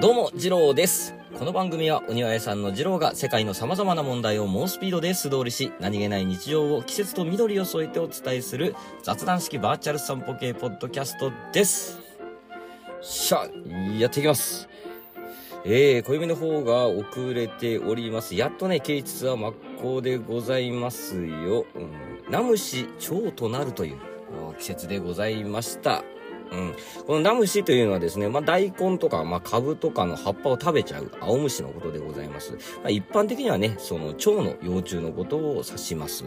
どうも、次郎です。この番組は、お庭屋さんの次郎が世界の様々な問題を猛スピードで素通りし、何気ない日常を季節と緑を添えてお伝えする雑談式バーチャル散歩系ポッドキャストです。しゃ、やっていきます。えー、小指の方が遅れております。やっとね、啓蟄は真っ向でございますよ。うん、ナムシ蝶となるという季節でございました。うん。このナムシというのはですね、まあ、大根とか、まあ、株とかの葉っぱを食べちゃう青虫のことでございます。まあ、一般的にはね、その蝶の幼虫のことを指します。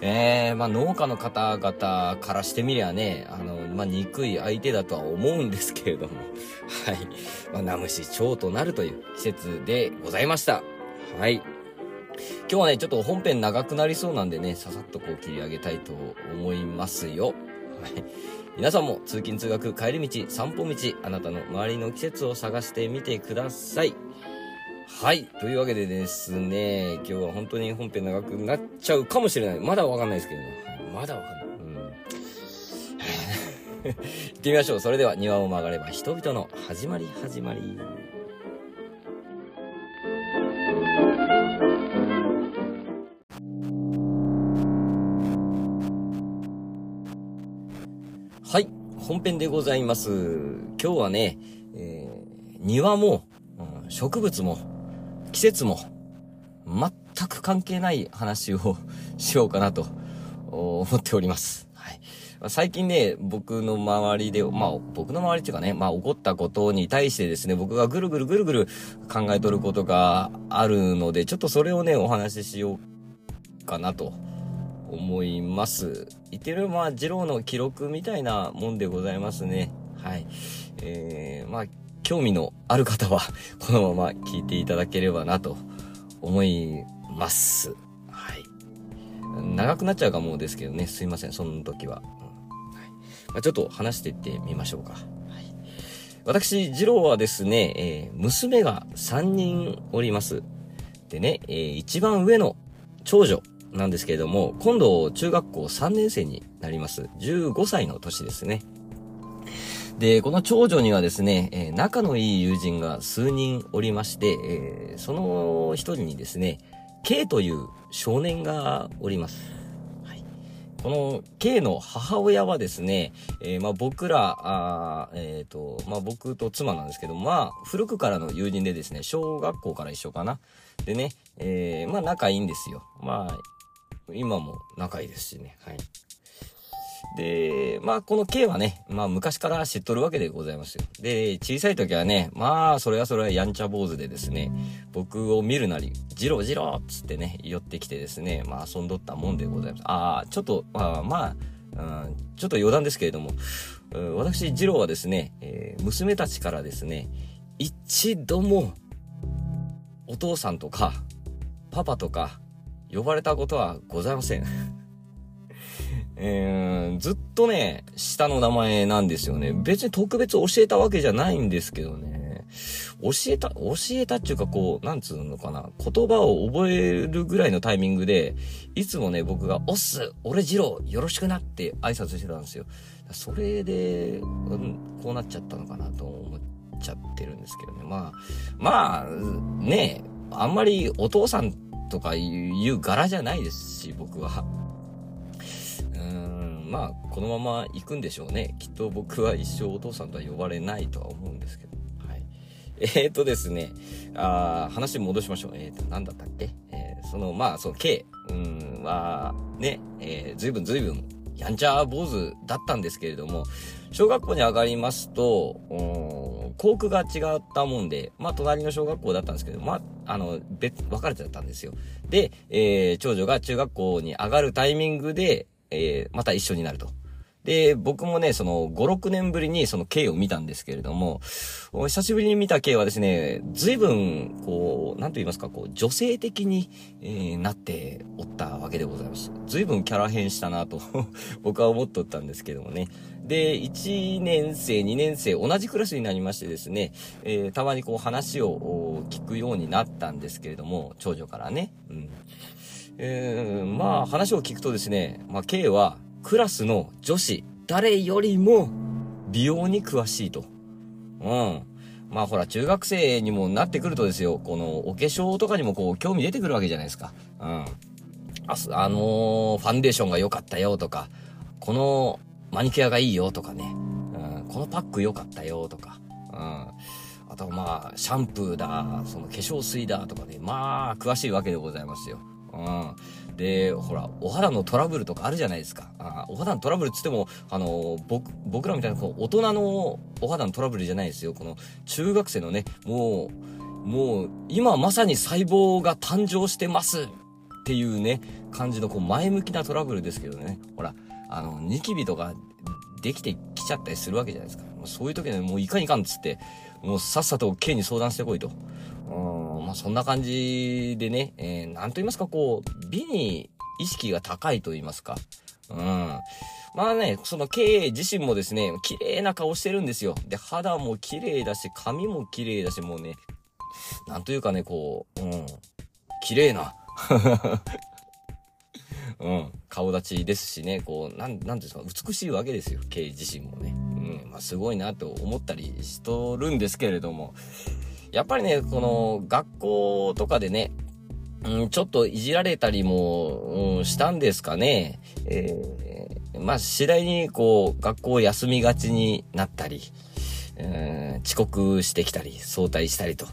えー、まあ、農家の方々からしてみりゃね、あの、まあ、憎い相手だとは思うんですけれども、はい。まあ、ナムシ蝶となるという季節でございました。はい。今日はね、ちょっと本編長くなりそうなんでね、ささっとこう切り上げたいと思いますよ。皆さんも通勤通学、帰り道、散歩道、あなたの周りの季節を探してみてください。はい。というわけでですね、今日は本当に本編長くなっちゃうかもしれない。まだわかんないですけどね。まだわかんない。うん。行ってみましょう。それでは庭を曲がれば人々の始まり始まり。はい。本編でございます。今日はね、えー庭も、うん植物も、季節も、全く関係ない話を しようかなと思っております。はい。最近ね、僕の周りで、まあ僕の周りっていうかね、まあ起こったことに対してですね、僕がぐるぐるぐるぐる考えとることがあるので、ちょっとそれをね、お話ししようかなと思います。言ってる、まあ、二郎の記録みたいなもんでございますね。はい。えー、まあ、興味のある方は、このまま聞いていただければなと思います。はい。長くなっちゃうかもですけどね、すいません、その時は。うんはいまあ、ちょっと話していってみましょうか。はい。私、二郎はですね、えー娘が3人おります。でね、えー一番上の長女なんですけれども、今度中学校3年生になります。15歳の年ですね。で、この長女にはですね、えー仲のいい友人が数人おりまして、えーその一人にですね、K という少年がおります。はい。この K の母親はですね、えーまあ僕ら、あーえっ、と、まあ僕と妻なんですけど、まあ古くからの友人でですね、小学校から一緒かな。でね、えーまあ仲いいんですよ。まあ、今も仲いいですしね。はい。で、まあ、この K はね、まあ、昔から知っとるわけでございますよ。で、小さい時はね、まあ、それはそれはやんちゃ坊主でですね、僕を見るなり、ジロジロっつってね、寄ってきてですね、まあ、遊んどったもんでございます。ああ、ちょっと、まあ、まあ、うん、ちょっと余談ですけれども、うん私、ジローはですね、えー娘たちからですね、一度も、お父さんとか、パパとか、呼ばれたことはございません。えー、ずっとね、下の名前なんですよね。別に特別教えたわけじゃないんですけどね。教えた、教えたっていうかこう、なんつうのかな。言葉を覚えるぐらいのタイミングで、いつもね、僕が、おっす俺次郎よろしくなって挨拶してたんですよ。それで、うん、こうなっちゃったのかなと思っちゃってるんですけどね。まあ、まあ、ねあんまりお父さんとかいう柄じゃないですし、僕は。うーん、まあ、このまま行くんでしょうね。きっと僕は一生お父さんとは呼ばれないとは思うんですけど。はい。えーとですね、あー話戻しましょう。えーと、なんだったっけ？えーその、まあ、その K、うん、は、ね、えー、ずいぶんずいぶん、やんちゃ坊主だったんですけれども、小学校に上がりますと、校区が違ったもんで、まあ、隣の小学校だったんですけど、まあ、あの、別、分かれてたんですよ。で、えー長女が中学校に上がるタイミングで、えーまた一緒になると。で、僕もね、その、5、6年ぶりにその K を見たんですけれども、お久しぶりに見た K はですね、随分、こう、なんと言いますか、こう、女性的に、えーなっておったわけでございます。随分キャラ変したなと、僕は思っとったんですけどもね。で、1年生、2年生、同じクラスになりましてですね、えーたまにこう話を聞くようになったんですけれども、長女からね。うん。えーまあ話を聞くとですね、まあ K はクラスの女子、誰よりも美容に詳しいと。うん。まあほら、中学生にもなってくるとですよ、このお化粧とかにもこう、興味出てくるわけじゃないですか。うん。あ、あのー、ファンデーションが良かったよとか、このマニキュアがいいよとかね、うん、このパック良かったよとか、うん。あとまあ、シャンプーだ、その化粧水だとかね、まあ、詳しいわけでございますよ。うん。で、ほら、お肌のトラブルとかあるじゃないですか。あお肌のトラブルっつっても、あの、僕、僕らみたいな、こう大人のお肌のトラブルじゃないですよ。この、中学生のね、もう、もう、今まさに細胞が誕生してますっていうね、感じの、こう、前向きなトラブルですけどね。ほら、あの、ニキビとか、できてきちゃったりするわけじゃないですか。もうそういう時にもういかんいかんっつって、もうさっさと K に相談してこいと。うん、まあそんな感じでね、えー、なんと言いますか、こう、美に意識が高いと言いますか。うん。まあね、その K 自身もですね、綺麗な顔してるんですよ。で、肌も綺麗だし、髪も綺麗だし、もうね、なんというかね、こう、うん、綺麗な。うん、顔立ちですしね、こう、なん、なんですか、美しいわけですよ、K 自身もね。うん、まあすごいなと思ったりしとるんですけれども、やっぱりね、この学校とかでね、うん、ちょっといじられたりも、うん、したんですかね。えー、まあ、次第にこう、学校休みがちになったり、うん、遅刻してきたり、早退したりと。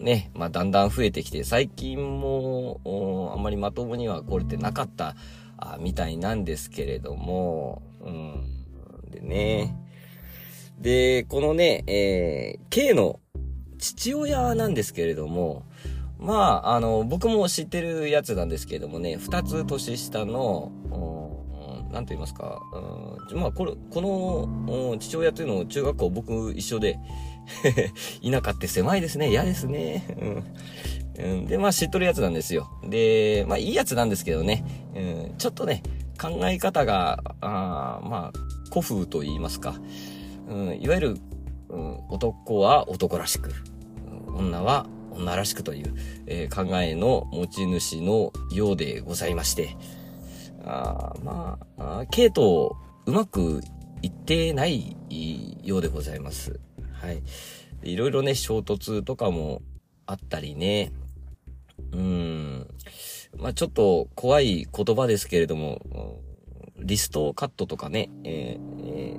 ね、まあ、だんだん増えてきて、最近も、あんまりまともには来れてなかったあみたいなんですけれども、うん、でね、で、このね、えー、K の父親なんですけれども、まあ、あの、僕も知ってるやつなんですけれどもね、二つ年下の、なんと言いますか、うん、まあ、これ、この、父親というのを中学校僕一緒で、田舎って狭いですね。嫌ですね。うん。で、まあ知っとるやつなんですよ。で、まあいいやつなんですけどね。うん、ちょっとね、考え方が、あまあ、古風と言いますか。うん、いわゆる、うん、男は男らしく、女は女らしくという、えー、考えの持ち主のようでございまして、あまあ、系統うまくいってないようでございます。はい。いろいろね、衝突とかもあったりね。うん。まあちょっと怖い言葉ですけれども、リストカットとかね、えーえ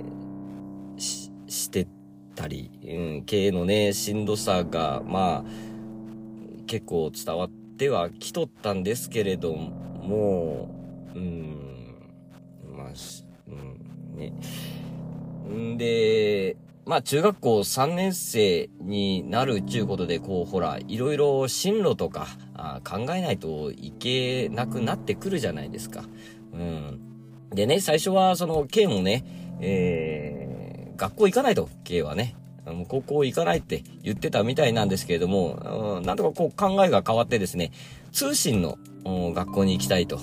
ー、し、してたり、うん、経営のね、しんどさが、まあ、結構伝わってはきとったんですけれども、うん、まあ、うん、ね。んで、まあ中学校3年生になるっちゅうことで、こうほら、いろいろ進路とかあ考えないといけなくなってくるじゃないですか。うん。でね、最初はその K もね、えー、学校行かないと、K はね。もう高校行かないって言ってたみたいなんですけれども、うん、なんとかこう考えが変わってですね、通信の学校に行きたいと。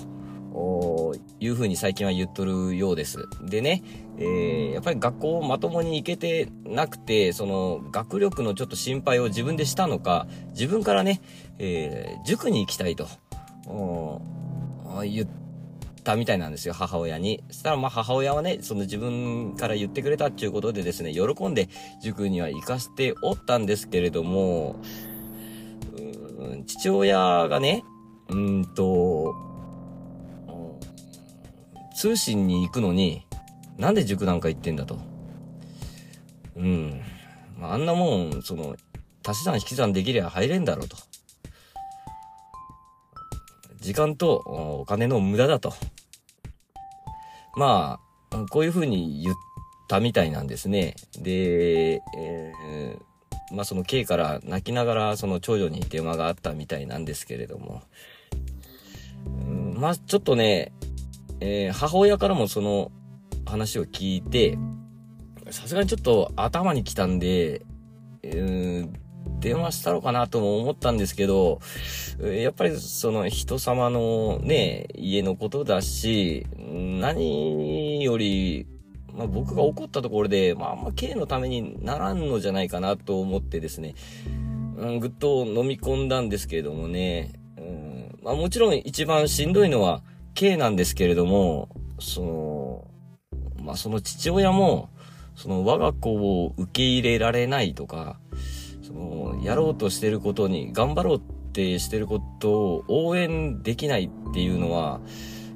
いうふうに最近は言っとるようです。でね、えー、やっぱり学校をまともに行けてなくて、その学力のちょっと心配を自分でしたのか、自分からね、えー、塾に行きたいと、言ったみたいなんですよ、母親に。そしたらまあ母親はね、その自分から言ってくれたっていうことでですね、喜んで塾には行かせておったんですけれども、父親がね、うんと、通信に行くのに、なんで塾なんか行ってんだと。うん。まあ、あんなもん、その、足し算引き算できりゃ入れんだろうと。時間とお金の無駄だと。まあ、こういう風に言ったみたいなんですね。で、えー、まあその K から泣きながらその長女に電話があったみたいなんですけれども。うん、まあちょっとね、えー、母親からもその話を聞いて、さすがにちょっと頭に来たんで、えー、電話したのかなとも思ったんですけど、やっぱりその人様のね、家のことだし、何より、まあ、僕が怒ったところで、まあ、あんま K のためにならんのじゃないかなと思ってですね、うん、ぐっと飲み込んだんですけれどもね、うんまあ、もちろん一番しんどいのは、K なんですけれども、その、まあ、その父親も、その我が子を受け入れられないとか、その、やろうとしてることに、頑張ろうってしてることを応援できないっていうのは、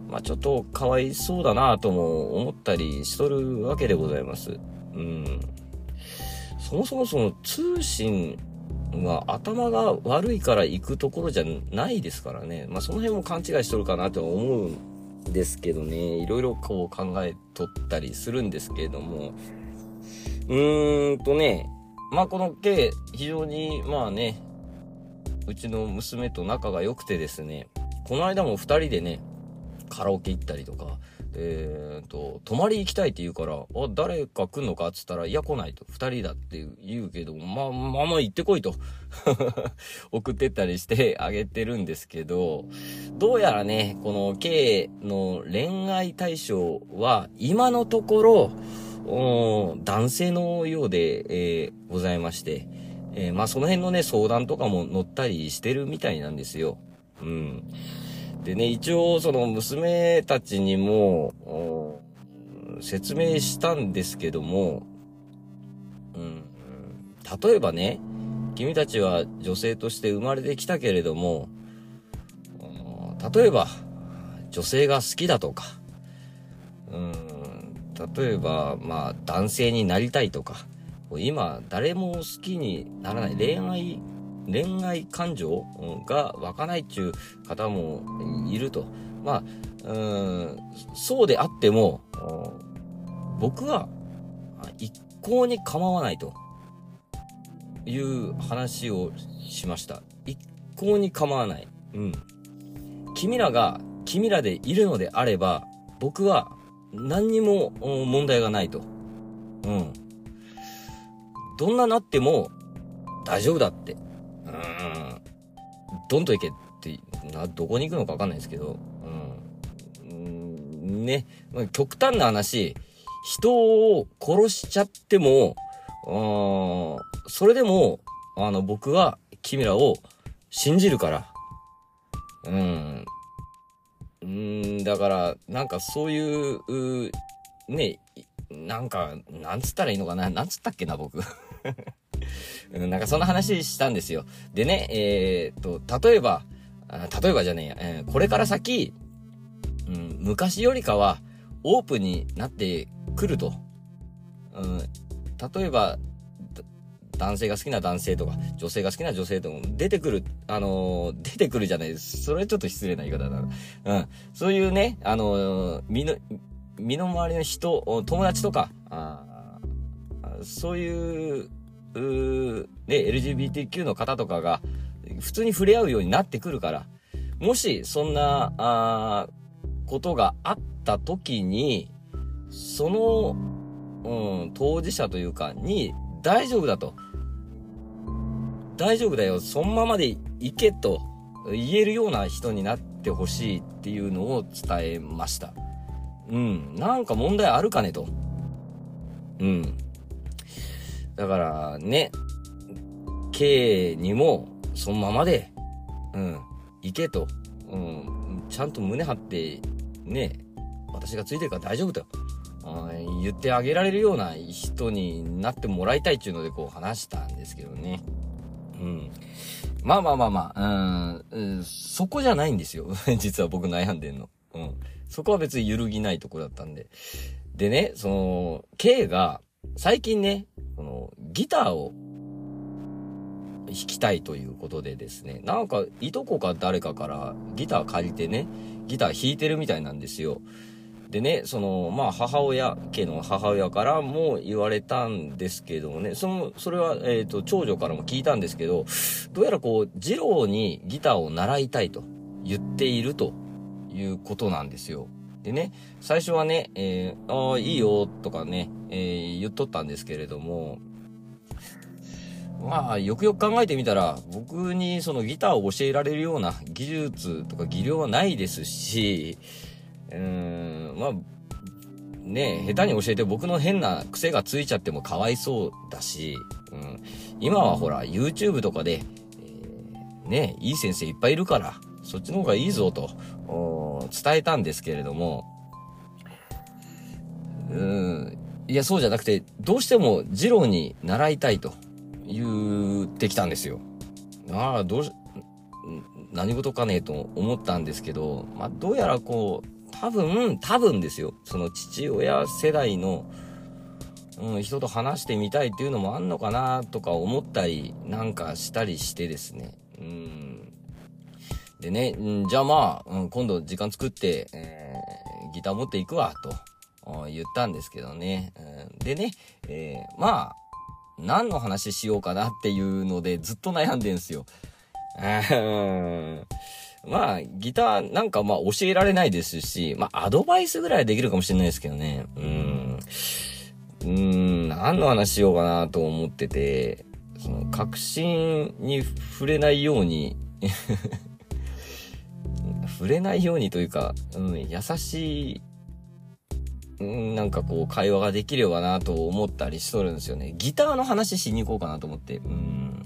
まあちょっとかわいそうだなとも思ったりしとるわけでございます。うん。そもそもその通信は頭が悪いから行くところじゃないですからね。まあその辺も勘違いしとるかなと思うんですけどね。いろいろこう考えとったりするんですけれども。うーんとね、まあこの K 非常にまあね、うちの娘と仲が良くてですね、この間も2人でね、カラオケ行ったりとか、えー、と、泊まり行きたいって言うから、あ、誰か来んのか？っつったら、いや来ないと。二人だって言うけど、まあ、まあまあ行ってこいと。送ってったりしてあげてるんですけど、どうやらね、この K の恋愛対象は、今のところ、男性のようで、えー、ございまして、えー、まあその辺のね、相談とかも載ったりしてるみたいなんですよ。うん。でね、一応その娘たちにも、説明したんですけども、うん、例えばね、君たちは女性として生まれてきたけれども、例えば、女性が好きだとか、うん、例えば、まあ、男性になりたいとか、今、誰も好きにならない恋愛恋愛感情が湧かないっていう方もいると。まあ、うん、そうであっても、僕は一向に構わないという話をしました。一向に構わない。うん。君らが君らでいるのであれば、僕は何にも問題がないと。うん。どんななっても大丈夫だってどんと行けって、な、どこに行くのかわかんないですけど、うん。ね、極端な話、人を殺しちゃっても、それでも、あの、僕は君らを信じるから。うん。うん、だから、なんかそういう、うね、なんか、なんつったらいいのかななんつったっけな、僕。うん、なんかそんな話したんですよ。でね、えー、っと、例えば、例えばじゃねえや、えー、これから先、うん、昔よりかはオープンになってくると。うん、例えば、男性が好きな男性とか、女性が好きな女性とか出てくる、あのー、出てくるじゃないです。それはちょっと失礼な言い方だな。うん。そういうね、あのー、身の、身の回りの人、友達とか、あそういうね、LGBTQ の方とかが普通に触れ合うようになってくるから、もしそんな、あことがあった時に、その、うん、当事者というか、に、大丈夫だと。大丈夫だよ。そのままでいけと言えるような人になってほしいっていうのを伝えました。うん。なんか問題あるかねと。うん。だからね、K にもそのままで、うん、行けと、うん、ちゃんと胸張って、ね、私がついてるから大丈夫と、言ってあげられるような人になってもらいたいっていうのでこう話したんですけどね。うん。まあまあまあまあ、うん、そこじゃないんですよ。実は僕悩んでんの。うん。そこは別に揺るぎないとこだったんで。でね、その、K が、最近ね、この、ギターを弾きたいということでですね、なんか、いとこか誰かからギター借りてね、ギター弾いてるみたいなんですよ。でね、その、まあ、母親、家の母親からも言われたんですけどもね、その、それは、えっ、ー、と、長女からも聞いたんですけど、どうやらこう、二郎にギターを習いたいと言っているということなんですよ。でね、最初はね、えー、ああ、いいよ、とかね、えー、言っとったんですけれども、まあ、よくよく考えてみたら、僕にそのギターを教えられるような技術とか技量はないですし、うーん、まあ、ね下手に教えて僕の変な癖がついちゃってもかわいそうだし、うん、今はほら、YouTube とかで、えー、ねいい先生いっぱいいるから、そっちの方がいいぞと、伝えたんですけれども、うん、いや、そうじゃなくて、どうしても二郎に習いたいと言ってきたんですよ。ああ、どうし、何事かねえと思ったんですけど、まあ、どうやらこう、多分、多分ですよ。その父親世代の、うん、人と話してみたいっていうのもあんのかなとか思ったりなんかしたりしてですね。でね、じゃあまあ、今度時間作って、えー、ギター持っていくわ、と言ったんですけどね。でね、えー、まあ、何の話しようかなっていうのでずっと悩んでんすよ。まあ、ギターなんかまあ教えられないですし、まあアドバイスぐらいできるかもしれないですけどね。うん。うん、何の話しようかなと思ってて、その、確信に触れないように触れないようにというか、うん、優しい、うん、なんかこう、会話ができればなと思ったりしとるんですよね。ギターの話しに行こうかなと思って。うん、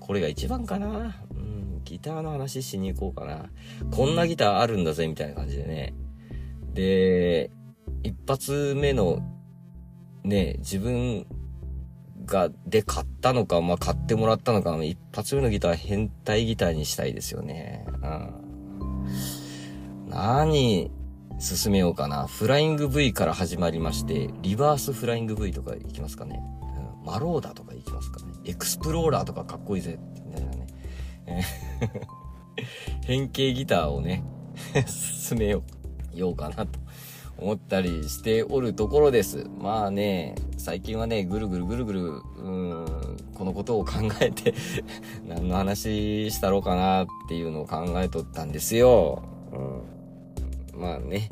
これが一番かな。うん、ギターの話しに行こうかな。こんなギターあるんだぜ、みたいな感じでね。で、一発目のね、自分が、で買ったのか、まあ、買ってもらったのか、一発目のギター変態ギターにしたいですよね。うん。何、進めようかな。フライング V から始まりまして、リバースフライング V とかいきますかね。うん、マローダとかいきますかね。エクスプローラーとかかっこいいぜ、みたいなね。変形ギターをね、進めようかなと思ったりしておるところです。まあね、最近はね、ぐるぐるぐるぐる、うん、このことを考えて 何の話したろうかなっていうのを考えとったんですよ。うん、まあね。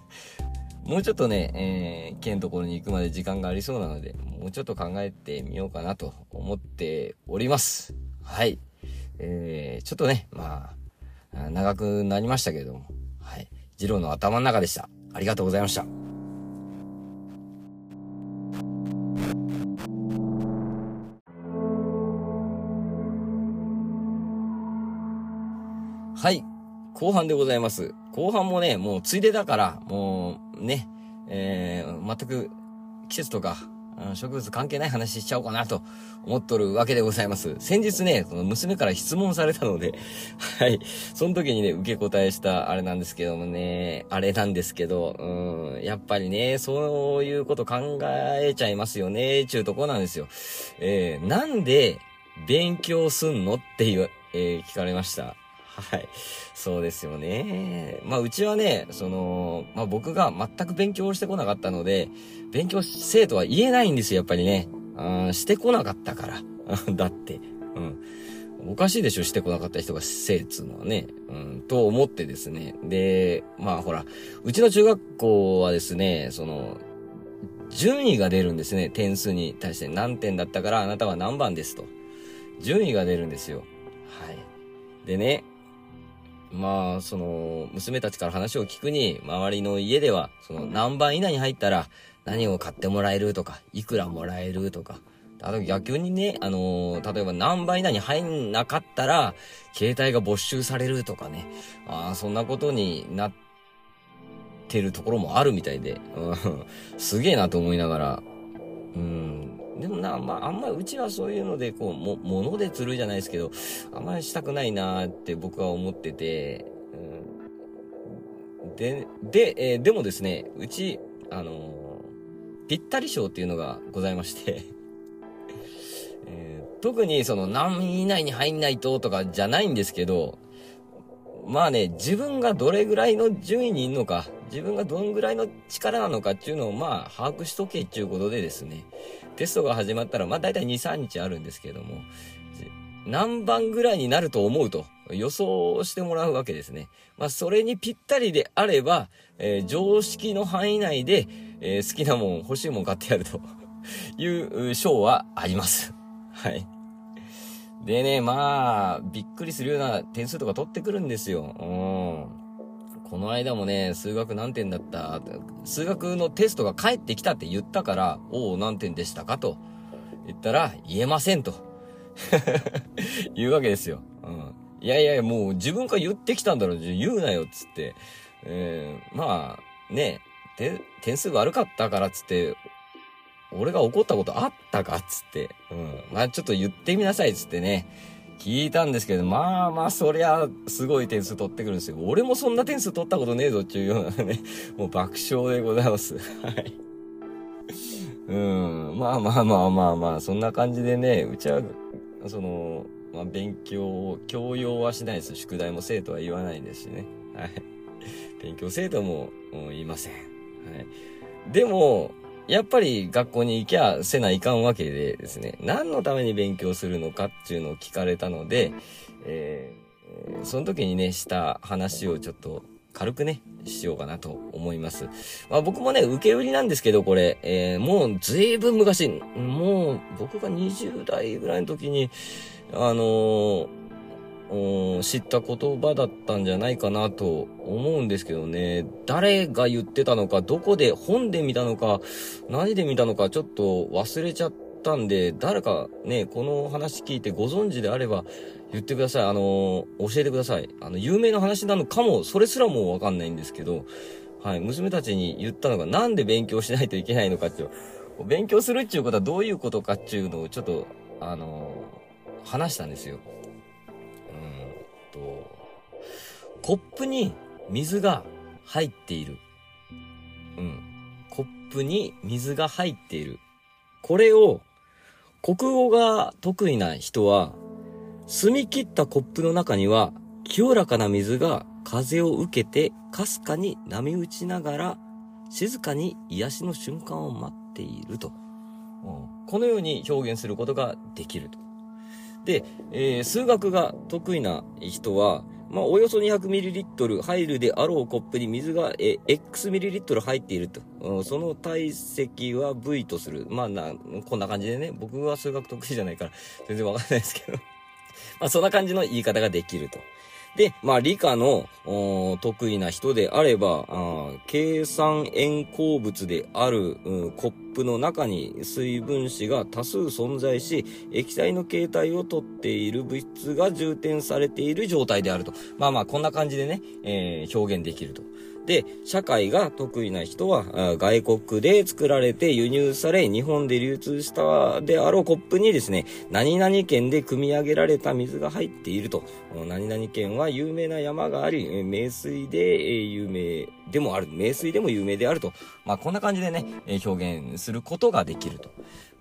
もうちょっとね、えー、県のところに行くまで時間がありそうなので、もうちょっと考えてみようかなと思っております。はい。えー、ちょっとね、まあ、長くなりましたけれども、はい。ジローの頭の中でした。ありがとうございました。はい。後半でございます。後半もね、もうついでだから、もうね、えー、全く季節とか植物関係ない話しちゃおうかなと思っとるわけでございます。先日ね、その娘から質問されたので はい。その時にね、受け答えしたあれなんですけどもね、あれなんですけど、うん、やっぱりね、そういうこと考えちゃいますよね、ちゅうとこなんですよ。えー、なんで勉強すんのって言わ、えー、聞かれました。はい。そうですよね。まあ、うちはね、その、まあ僕が全く勉強してこなかったので、勉強せえとは言えないんですよ、やっぱりね。あしてこなかったから。だって。うん。おかしいでしょ、してこなかった人がせいつのはね。うん、と思ってですね。で、まあほら、うちの中学校はですね、その、順位が出るんですね。点数に対して何点だったからあなたは何番ですと。順位が出るんですよ。はい。でね、まあ、その、娘たちから話を聞くに、周りの家では、その、何番以内に入ったら、何を買ってもらえるとか、いくらもらえるとか、あと逆にね、あのー、例えば何番以内に入んなかったら、携帯が没収されるとかね、あそんなことになってるところもあるみたいで、うん、すげえなと思いながら、うん、でもな、まあ、あんまりうちはそういうので、こう、も、物で釣るじゃないですけど、あんまりしたくないなーって僕は思ってて、うん、で、で、えー、でもですね、うち、あのー、ぴったり賞っていうのがございまして えー、特にその何位以内に入んないととかじゃないんですけど、まあね、自分がどれぐらいの順位にいるのか、自分がどんぐらいの力なのかっていうのをまあ把握しとけっていうことでですね、テストが始まったら、まあ大体2、3日あるんですけれども、何番ぐらいになると思うと予想してもらうわけですね。まあそれにぴったりであれば、えー、常識の範囲内で、えー、好きなもん、欲しいもん買ってやると いう賞はあります。はい。でね、まあ、びっくりするような点数とか取ってくるんですよ。うん。この間もね、数学何点だった？数学のテストが返ってきたって言ったから、おお、何点でしたかと言ったら、言えませんと。言うわけですよ。うん。いやいやもう自分から言ってきたんだろう、言うなよ、つって。えー、まあ、ね、で、点数悪かったからつって、俺が怒ったことあったかつって、うん。まあちょっと言ってみなさいつってね、聞いたんですけど、まあまあ、そりゃ、すごい点数取ってくるんですよ。俺もそんな点数取ったことねえぞっていうようなね、もう爆笑でございます。はい。うん。まあまあまあまあまあ、そんな感じでね、うちは、その、まあ勉強を、強要はしないです。宿題も生徒は言わないですしね。はい。勉強生徒も、も言いません。はい。でも、やっぱり学校に行きゃせないかんわけでですね、何のために勉強するのかっていうのを聞かれたので、えー、その時にね、した話をちょっと軽くね、しようかなと思います。まあ僕もね、受け売りなんですけど、これ、えー、もう随分昔、もう僕が20代ぐらいの時に、あのー知った言葉だったんじゃないかなと思うんですけどね。誰が言ってたのか、どこで、本で見たのか、何で見たのか、ちょっと忘れちゃったんで、誰かね、この話聞いてご存知であれば言ってください。あの教えてください。あの、有名な話なのかも、それすらもわかんないんですけど、はい、娘たちに言ったのが、なんで勉強しないといけないのかっていう、勉強するっていうことはどういうことかっていうのをちょっと、あの話したんですよ。と、コップに水が入っている。うん。コップに水が入っている。これを、国語が得意な人は、澄み切ったコップの中には、清らかな水が風を受けて、かすかに波打ちながら、静かに癒しの瞬間を待っていると。うん、このように表現することができると。で、えー、数学が得意な人は、まあ、およそ 200ml 入るであろうコップに水が、えー、X ml 入っていると。うん、その体積は V とする。まあな、こんな感じでね、僕は数学得意じゃないから、全然わかんないですけど まあ、そんな感じの言い方ができると。で、まあ理科の得意な人であれば、あ計算塩鉱物である、うん、コップの中に水分子が多数存在し、液体の形態をとっている物質が充填されている状態であると。まあまあこんな感じでね、えー、表現できると。で、社会が得意な人は、外国で作られて輸入され、日本で流通したであろうコップにですね、何々県で組み上げられた水が入っていると。何々県は有名な山があり、名水で有名でもある。名水でも有名であると。まあ、こんな感じでね、表現することができると。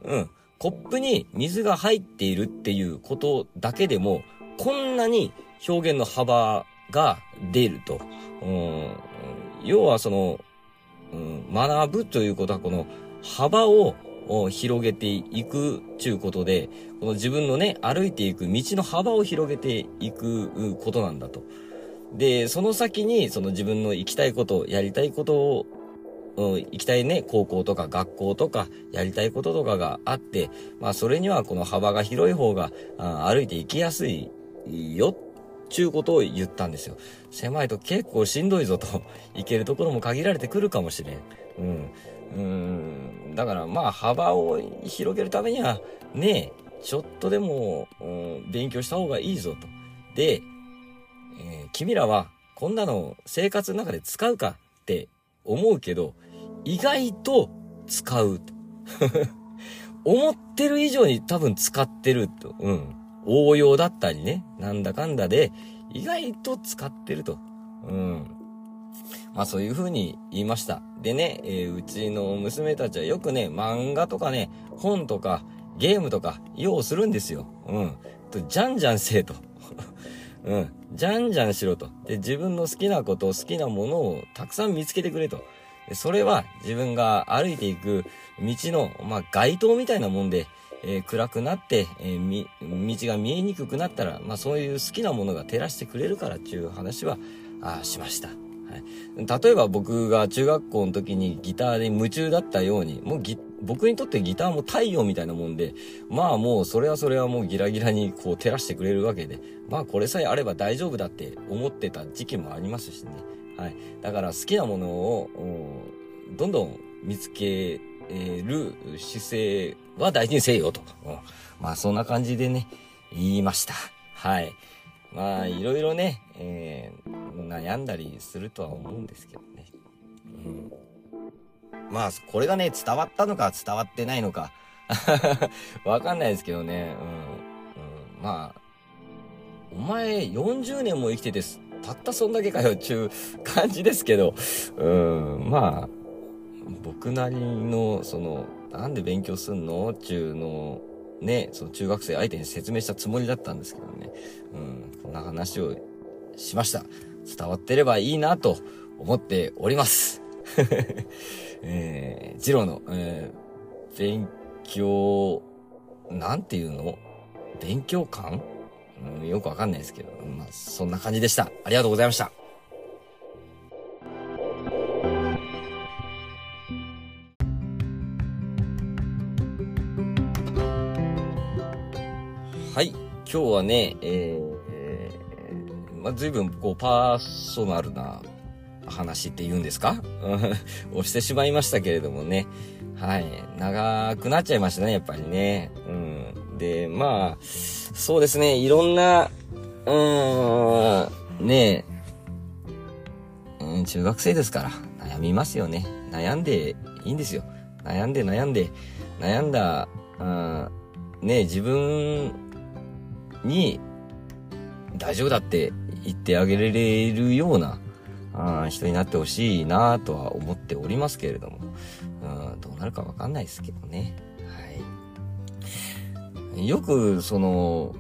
うん。コップに水が入っているっていうことだけでも、こんなに表現の幅が出ると。要はその、うん、学ぶということはこの幅を広げていくちゅうことで、この自分のね、歩いていく道の幅を広げていくことなんだと。で、その先に、その自分の行きたいこと、やりたいことを、うん、行きたいね、高校とか学校とか、やりたいこととかがあって、まあ、それにはこの幅が広い方が、あ歩いて行きやすいよちゅうことを言ったんですよ。狭いと結構しんどいぞと、行けるところも限られてくるかもしれん。うん。うん。だからまあ幅を広げるためには、ねえちょっとでも、うん、勉強した方がいいぞと。で、えー、君らはこんなの生活の中で使うかって思うけど、意外と使うと。思ってる以上に多分使ってると。うん。応用だったりね、なんだかんだで、意外と使ってると。うん。まあそういう風に言いました。でね、えー、うちの娘たちはよくね、漫画とかね、本とか、ゲームとか、用するんですよ。うん。と、じゃんじゃんせえと。うん。じゃんじゃんしろと。で、自分の好きなこと、好きなものをたくさん見つけてくれと。それは自分が歩いていく道の、まあ、街灯みたいなもんで、えー、暗くなって、えー、道が見えにくくなったら、まあそういう好きなものが照らしてくれるからっていう話は、あしました。はい、例えば僕が中学校の時にギターで夢中だったように、もう僕にとってギターも太陽みたいなもんで、まあもうそれはそれはもうギラギラにこう照らしてくれるわけで、まあこれさえあれば大丈夫だって思ってた時期もありますしね。はい。だから好きなものを、どんどん見つけえる姿勢は大事にせよと。うん、まあそんな感じでね、言いました。はい。まあいろいろね、えー、悩んだりするとは思うんですけどね。うん。まあ、これがね、伝わったのか伝わってないのか。わかんないですけどね。うん。うん、まあ、お前40年も生きてて、たったそんだけかよ、ちゅう感じですけど。うん、まあ、僕なりの、その、なんで勉強すんのちゅうのね、その中学生相手に説明したつもりだったんですけどね。うん、こんな話をしました。伝わってればいいなと思っております。えー、ジローの、えー、勉強、なんていうの？勉強感、うん、よくわかんないですけど、まあ、そんな感じでした。ありがとうございました。はい。今日はね、えー、まあ、随分、こう、パーソナルな話って言うんですか？をしてしまいましたけれどもね。はい。長くなっちゃいましたね、やっぱりね。うん。で、まあ、そうですね、いろんな、うーん、ねえ、中学生ですから、悩みますよね。悩んでいいんですよ。悩んで悩んで、悩んだ、うん、ね自分に大丈夫だって言ってあげられるようなあ人になってほしいなとは思っておりますけれども、うん、どうなるかわかんないですけどね。はい。よく、その、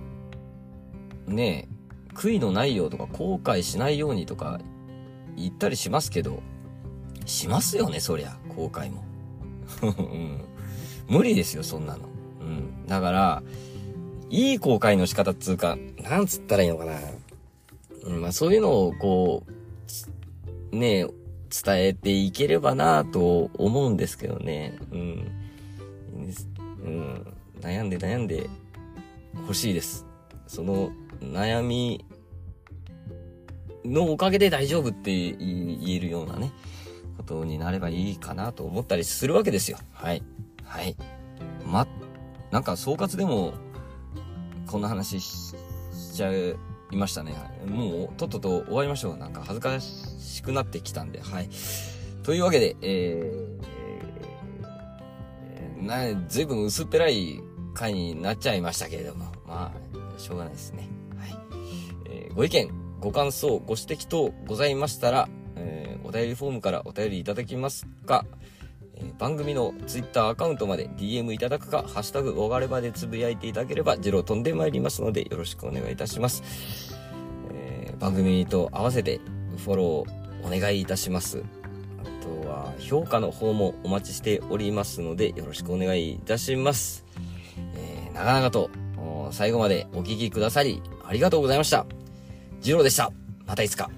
ね悔いのないようとか後悔しないようにとか言ったりしますけど、しますよね、そりゃ、後悔も。無理ですよ、そんなの。うん。だから、いい後悔の仕方っつうか、なんつったらいいのかな。うん、まあそういうのをこう、ね、伝えていければなと思うんですけどね。うん。うん、悩んで悩んで欲しいです。その悩みのおかげで大丈夫って言えるようなね、ことになればいいかなと思ったりするわけですよ。はい。はい。ま、なんか総括でもこんな話しちゃいましたね。もう、とっとと終わりましょう。なんか恥ずかしくなってきたんで、はい。というわけで、えー、な、ずいぶん薄っぺらい回になっちゃいましたけれども、まあ、しょうがないですね。はい。えー、ご意見、ご感想、ご指摘等ございましたら、えー、お便りフォームからお便りいただきますか、番組の Twitter アカウントまで DM いただくか、ハッシュタグ、おがればでつぶやいていただければ、ジロー飛んでまいりますので、よろしくお願いいたします。えー、番組と合わせて、フォローお願いいたします。あとは、評価の方もお待ちしておりますので、よろしくお願いいたします。えー、長々と、最後までお聴きくださり、ありがとうございました。ジローでした。またいつか。